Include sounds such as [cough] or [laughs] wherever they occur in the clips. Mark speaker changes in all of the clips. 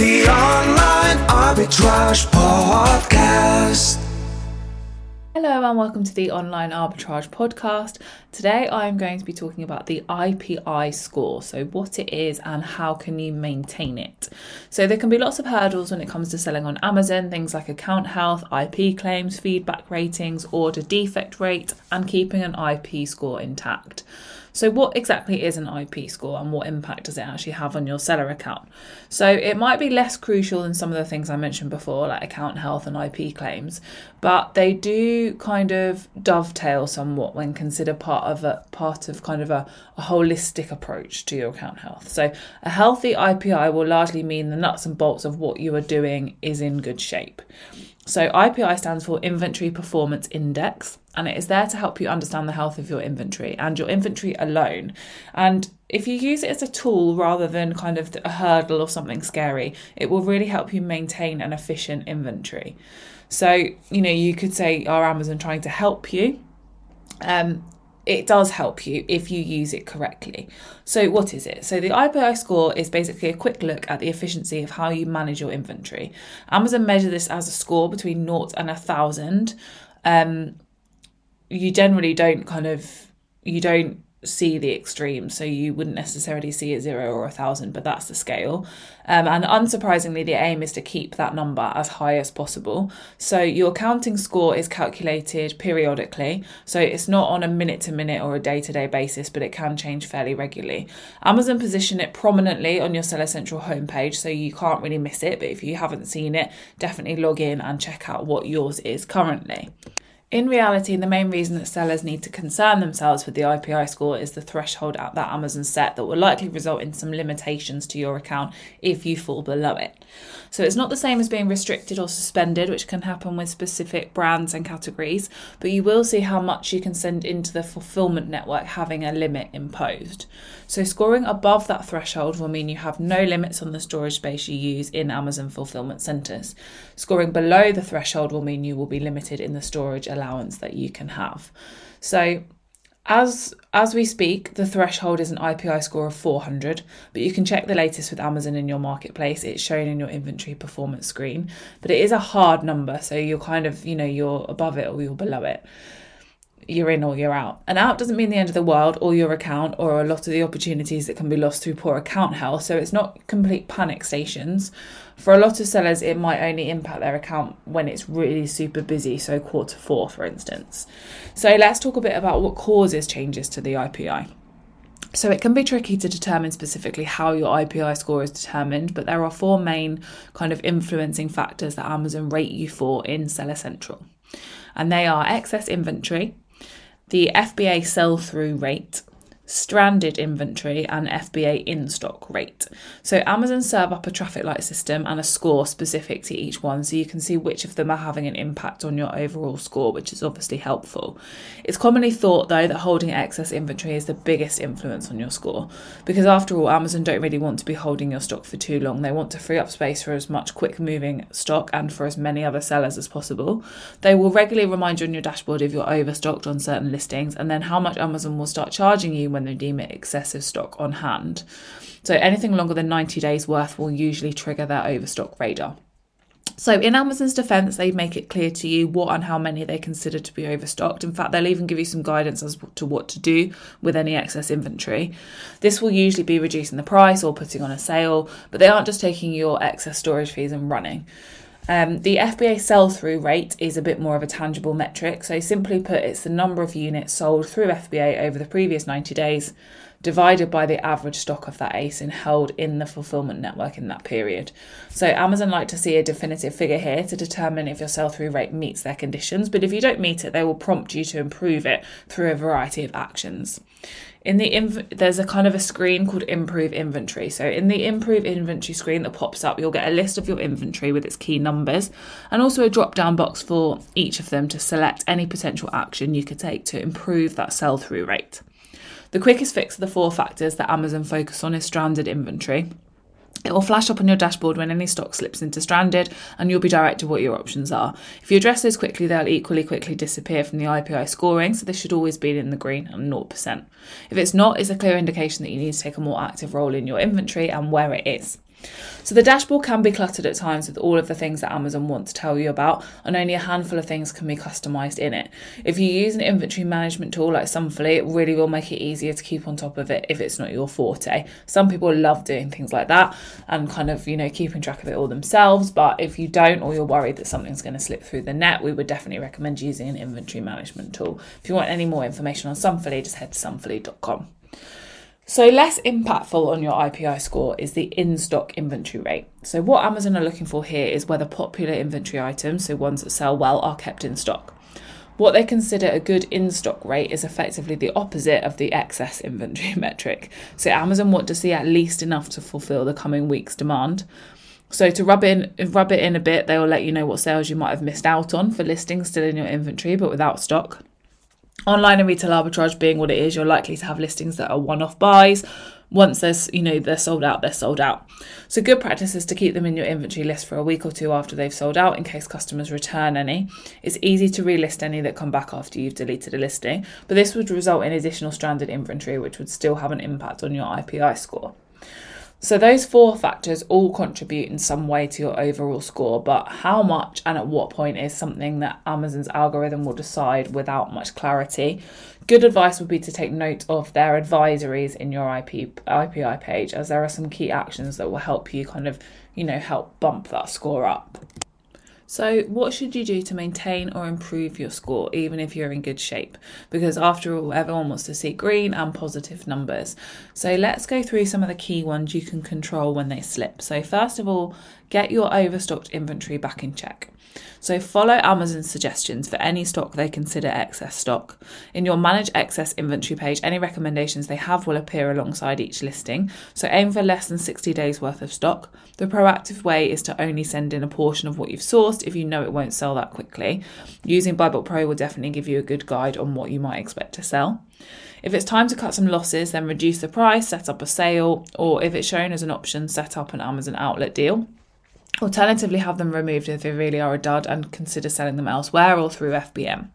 Speaker 1: The Online Arbitrage Podcast.
Speaker 2: Hello and welcome to the Online Arbitrage Podcast. Today I'm going to be talking about the IPI score, so what it is and how can you maintain it. So there can be lots of hurdles when it comes to selling on Amazon, things like account health, IP claims, feedback ratings, order defect rate, and keeping an IP score intact. So, what exactly is an IP score and what impact does it actually have on your seller account? So, it might be less crucial than some of the things I mentioned before, like account health and IP claims, but they do kind of dovetail somewhat when considered part of a part of kind of a, a holistic approach to your account health. So, a healthy IPI will largely mean the nuts and bolts of what you are doing is in good shape. So, IPI stands for Inventory Performance Index, and it is there to help you understand the health of your inventory and your inventory alone. And if you use it as a tool rather than kind of a hurdle or something scary, it will really help you maintain an efficient inventory. So, you know, you could say, Are Amazon trying to help you? Um, it does help you if you use it correctly. So, what is it? So, the IPI score is basically a quick look at the efficiency of how you manage your inventory. Amazon measure this as a score between naught and a thousand. Um, you generally don't kind of you don't see the extremes, so you wouldn't necessarily see a zero or a thousand, but that's the scale. Um, and unsurprisingly, the aim is to keep that number as high as possible. So your counting score is calculated periodically, so it's not on a minute to minute or a day to day basis, but it can change fairly regularly. Amazon position it prominently on your Seller Central homepage, so you can't really miss it. But if you haven't seen it, definitely log in and check out what yours is currently. In reality, the main reason that sellers need to concern themselves with the IPI score is the threshold at that Amazon set that will likely result in some limitations to your account if you fall below it. So it's not the same as being restricted or suspended, which can happen with specific brands and categories, but you will see how much you can send into the fulfillment network having a limit imposed. So scoring above that threshold will mean you have no limits on the storage space you use in Amazon fulfillment centers. Scoring below the threshold will mean you will be limited in the storage allowance that you can have. So as as we speak, the threshold is an IPI score of 400, but you can check the latest with Amazon in your marketplace. It's shown in your inventory performance screen, but it is a hard number, so you're kind of, you know, you're above it or you're below it you're in or you're out. And out doesn't mean the end of the world or your account or a lot of the opportunities that can be lost through poor account health. So it's not complete panic stations. For a lot of sellers, it might only impact their account when it's really super busy, so quarter four, for instance. So let's talk a bit about what causes changes to the IPI. So it can be tricky to determine specifically how your IPI score is determined, but there are four main kind of influencing factors that Amazon rate you for in Seller Central. And they are excess inventory, the FBA sell through rate, stranded inventory, and FBA in stock rate. So Amazon serve up a traffic light system and a score specific to each one so you can see which of them are having an impact on your overall score, which is obviously helpful. It's commonly thought though that holding excess inventory is the biggest influence on your score because after all Amazon don't really want to be holding your stock for too long. They want to free up space for as much quick moving stock and for as many other sellers as possible. They will regularly remind you on your dashboard if you're overstocked on certain listings and then how much Amazon will start charging you when when they deem it excessive stock on hand. So anything longer than 90 days worth will usually trigger their overstock radar. So, in Amazon's defense, they make it clear to you what and how many they consider to be overstocked. In fact, they'll even give you some guidance as to what to do with any excess inventory. This will usually be reducing the price or putting on a sale, but they aren't just taking your excess storage fees and running. Um, the FBA sell through rate is a bit more of a tangible metric. So, simply put, it's the number of units sold through FBA over the previous 90 days divided by the average stock of that ASIN held in the fulfillment network in that period. So, Amazon like to see a definitive figure here to determine if your sell through rate meets their conditions, but if you don't meet it, they will prompt you to improve it through a variety of actions. In the inv- there's a kind of a screen called improve inventory. So in the improve inventory screen that pops up, you'll get a list of your inventory with its key numbers and also a drop down box for each of them to select any potential action you could take to improve that sell through rate. The quickest fix of the four factors that Amazon focus on is stranded inventory. It will flash up on your dashboard when any stock slips into stranded, and you'll be directed to what your options are. If you address those quickly, they'll equally quickly disappear from the IPI scoring, so this should always be in the green and 0%. If it's not, it's a clear indication that you need to take a more active role in your inventory and where it is. So the dashboard can be cluttered at times with all of the things that Amazon wants to tell you about, and only a handful of things can be customized in it. If you use an inventory management tool like Sumfully, it really will make it easier to keep on top of it if it's not your forte. Some people love doing things like that and kind of, you know, keeping track of it all themselves, but if you don't or you're worried that something's going to slip through the net, we would definitely recommend using an inventory management tool. If you want any more information on Sumfully, just head to sumfully.com. So, less impactful on your IPI score is the in stock inventory rate. So, what Amazon are looking for here is whether popular inventory items, so ones that sell well, are kept in stock. What they consider a good in stock rate is effectively the opposite of the excess inventory [laughs] metric. So, Amazon want to see at least enough to fulfill the coming week's demand. So to rub in rub it in a bit, they will let you know what sales you might have missed out on for listings still in your inventory but without stock. Online and retail arbitrage being what it is, you're likely to have listings that are one-off buys. Once there's, you know, they're sold out, they're sold out. So good practice is to keep them in your inventory list for a week or two after they've sold out in case customers return any. It's easy to relist any that come back after you've deleted a listing, but this would result in additional stranded inventory which would still have an impact on your IPI score. So, those four factors all contribute in some way to your overall score, but how much and at what point is something that Amazon's algorithm will decide without much clarity. Good advice would be to take note of their advisories in your IP, IPI page, as there are some key actions that will help you kind of, you know, help bump that score up. So, what should you do to maintain or improve your score, even if you're in good shape? Because after all, everyone wants to see green and positive numbers. So, let's go through some of the key ones you can control when they slip. So, first of all, get your overstocked inventory back in check. So follow Amazon's suggestions for any stock they consider excess stock. In your Manage Excess inventory page, any recommendations they have will appear alongside each listing. So aim for less than 60 days worth of stock. The proactive way is to only send in a portion of what you've sourced if you know it won't sell that quickly. Using BuyBotPro will definitely give you a good guide on what you might expect to sell. If it's time to cut some losses, then reduce the price, set up a sale, or if it's shown as an option, set up an Amazon outlet deal. Alternatively, have them removed if they really are a dud and consider selling them elsewhere or through FBM.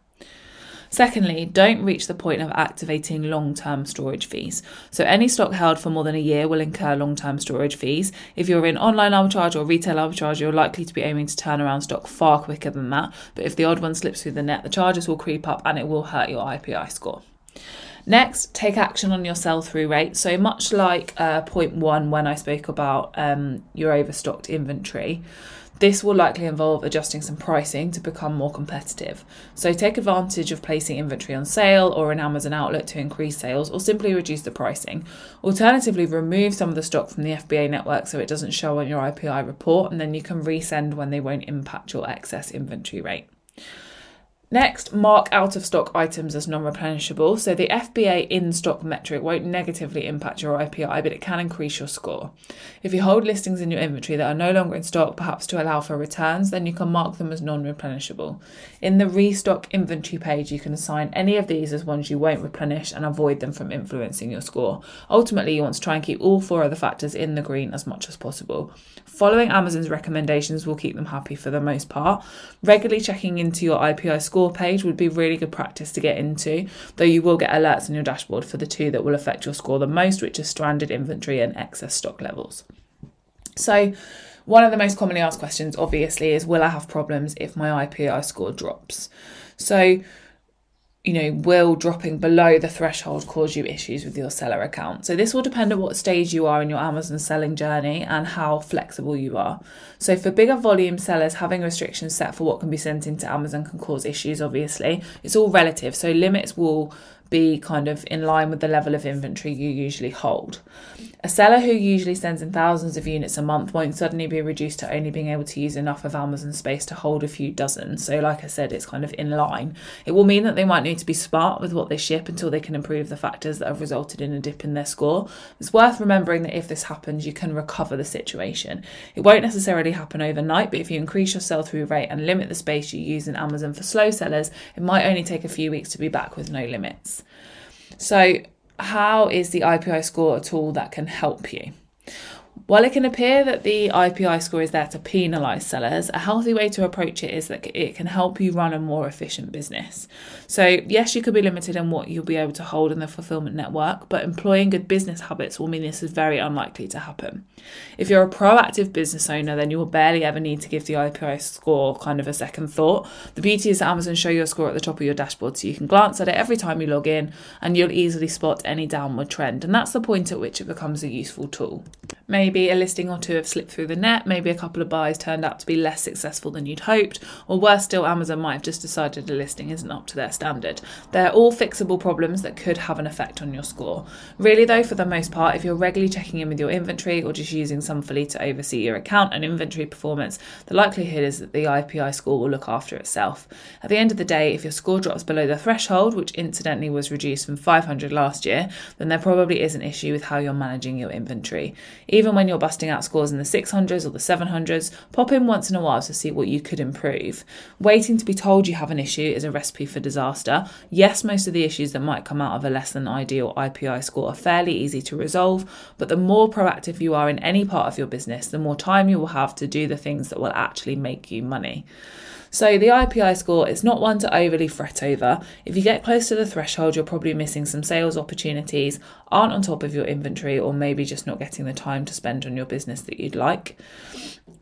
Speaker 2: Secondly, don't reach the point of activating long term storage fees. So, any stock held for more than a year will incur long term storage fees. If you're in online arbitrage or retail arbitrage, you're likely to be aiming to turn around stock far quicker than that. But if the odd one slips through the net, the charges will creep up and it will hurt your IPI score. Next, take action on your sell through rate. So, much like uh, point one when I spoke about um, your overstocked inventory, this will likely involve adjusting some pricing to become more competitive. So, take advantage of placing inventory on sale or an Amazon outlet to increase sales, or simply reduce the pricing. Alternatively, remove some of the stock from the FBA network so it doesn't show on your IPI report, and then you can resend when they won't impact your excess inventory rate. Next, mark out of stock items as non replenishable. So the FBA in stock metric won't negatively impact your IPI, but it can increase your score. If you hold listings in your inventory that are no longer in stock, perhaps to allow for returns, then you can mark them as non replenishable. In the restock inventory page, you can assign any of these as ones you won't replenish and avoid them from influencing your score. Ultimately, you want to try and keep all four of the factors in the green as much as possible. Following Amazon's recommendations will keep them happy for the most part. Regularly checking into your IPI score page would be really good practice to get into, though you will get alerts on your dashboard for the two that will affect your score the most, which are stranded inventory and excess stock levels. So, one of the most commonly asked questions, obviously, is Will I have problems if my IPI score drops? So, you know, will dropping below the threshold cause you issues with your seller account? So, this will depend on what stage you are in your Amazon selling journey and how flexible you are. So, for bigger volume sellers, having restrictions set for what can be sent into Amazon can cause issues, obviously. It's all relative. So, limits will be kind of in line with the level of inventory you usually hold. A seller who usually sends in thousands of units a month won't suddenly be reduced to only being able to use enough of Amazon space to hold a few dozen. So, like I said, it's kind of in line. It will mean that they might need to be smart with what they ship until they can improve the factors that have resulted in a dip in their score. It's worth remembering that if this happens, you can recover the situation. It won't necessarily happen overnight, but if you increase your sell through rate and limit the space you use in Amazon for slow sellers, it might only take a few weeks to be back with no limits. So, how is the IPI score a tool that can help you? While it can appear that the IPI score is there to penalise sellers, a healthy way to approach it is that it can help you run a more efficient business. So, yes, you could be limited in what you'll be able to hold in the fulfillment network, but employing good business habits will mean this is very unlikely to happen. If you're a proactive business owner, then you will barely ever need to give the IPI score kind of a second thought. The beauty is that Amazon show your score at the top of your dashboard so you can glance at it every time you log in and you'll easily spot any downward trend. And that's the point at which it becomes a useful tool. Maybe a listing or two have slipped through the net, maybe a couple of buys turned out to be less successful than you'd hoped, or worse still, Amazon might have just decided a listing isn't up to their standard. They're all fixable problems that could have an effect on your score. Really, though, for the most part, if you're regularly checking in with your inventory or just using some Sumfully to oversee your account and inventory performance, the likelihood is that the IPI score will look after itself. At the end of the day, if your score drops below the threshold, which incidentally was reduced from 500 last year, then there probably is an issue with how you're managing your inventory. Even when you're busting out scores in the 600s or the 700s, pop in once in a while to see what you could improve. Waiting to be told you have an issue is a recipe for disaster. Yes, most of the issues that might come out of a less than ideal IPI score are fairly easy to resolve, but the more proactive you are in any part of your business, the more time you will have to do the things that will actually make you money. So the IPI score is not one to overly fret over. If you get close to the threshold, you're probably missing some sales opportunities, aren't on top of your inventory, or maybe just not getting the time to spend on your business that you'd like.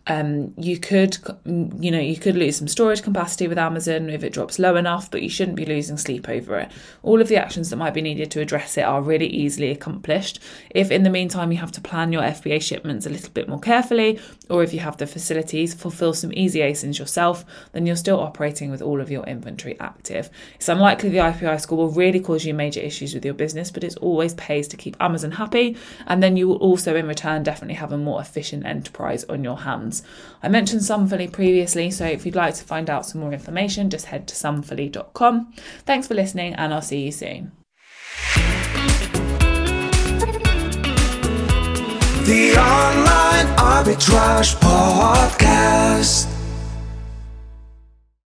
Speaker 2: Um, you could, you know, you could lose some storage capacity with Amazon if it drops low enough, but you shouldn't be losing sleep over it. All of the actions that might be needed to address it are really easily accomplished. If in the meantime you have to plan your FBA shipments a little bit more carefully, or if you have the facilities, fulfill some easy ASINs yourself, then you're still operating with all of your inventory active. It's unlikely the IPI score will really cause you major issues with your business, but it always pays to keep Amazon happy, and then you will also in return definitely have a more efficient enterprise on your hands. I mentioned Sumfully previously, so if you'd like to find out some more information, just head to sumfully.com. Thanks for listening, and I'll see you soon.
Speaker 1: The Online Arbitrage Podcast.